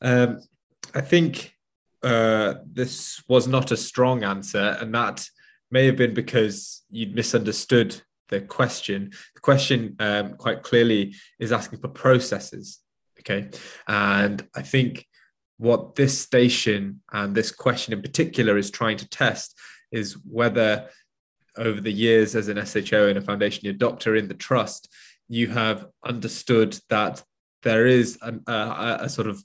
Um, I think uh, this was not a strong answer, and that may have been because you'd misunderstood the question. The question um, quite clearly is asking for processes. Okay. And I think what this station and this question in particular is trying to test is whether over the years as an SHO and a foundation year doctor in the trust, you have understood that there is a, a, a sort of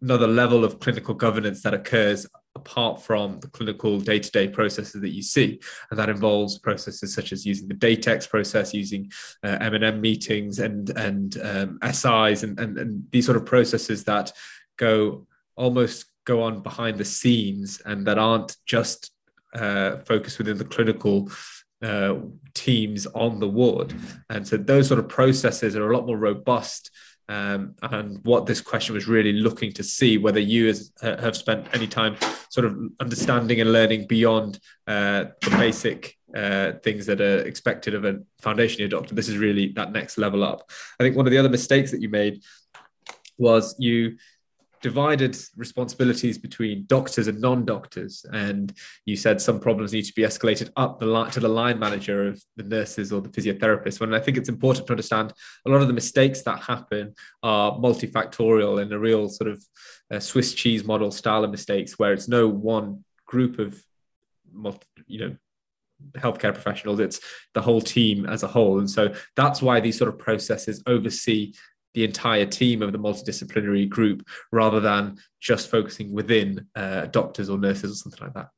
another level of clinical governance that occurs apart from the clinical day-to-day processes that you see. And that involves processes such as using the Datix process using uh, m&m meetings and and um, sis and, and and these sort of processes that go almost go on behind the scenes and that aren't just uh, focused within the clinical uh, teams on the ward. And so those sort of processes are a lot more robust um, and what this question was really looking to see whether you as, uh, have spent any time sort of understanding and learning beyond uh, the basic uh, things that are expected of a foundation year doctor. This is really that next level up. I think one of the other mistakes that you made was you divided responsibilities between doctors and non-doctors. And you said some problems need to be escalated up the line to the line manager of the nurses or the physiotherapists when i think it's important to understand a lot of the mistakes that happen are multifactorial and a real sort of uh, swiss cheese model style of mistakes where it's no one group of you know healthcare professionals it's the whole team as a whole. And so that's why these sort of processes oversee the entire team of the multidisciplinary group rather than just focusing within uh, doctors or nurses or something like that.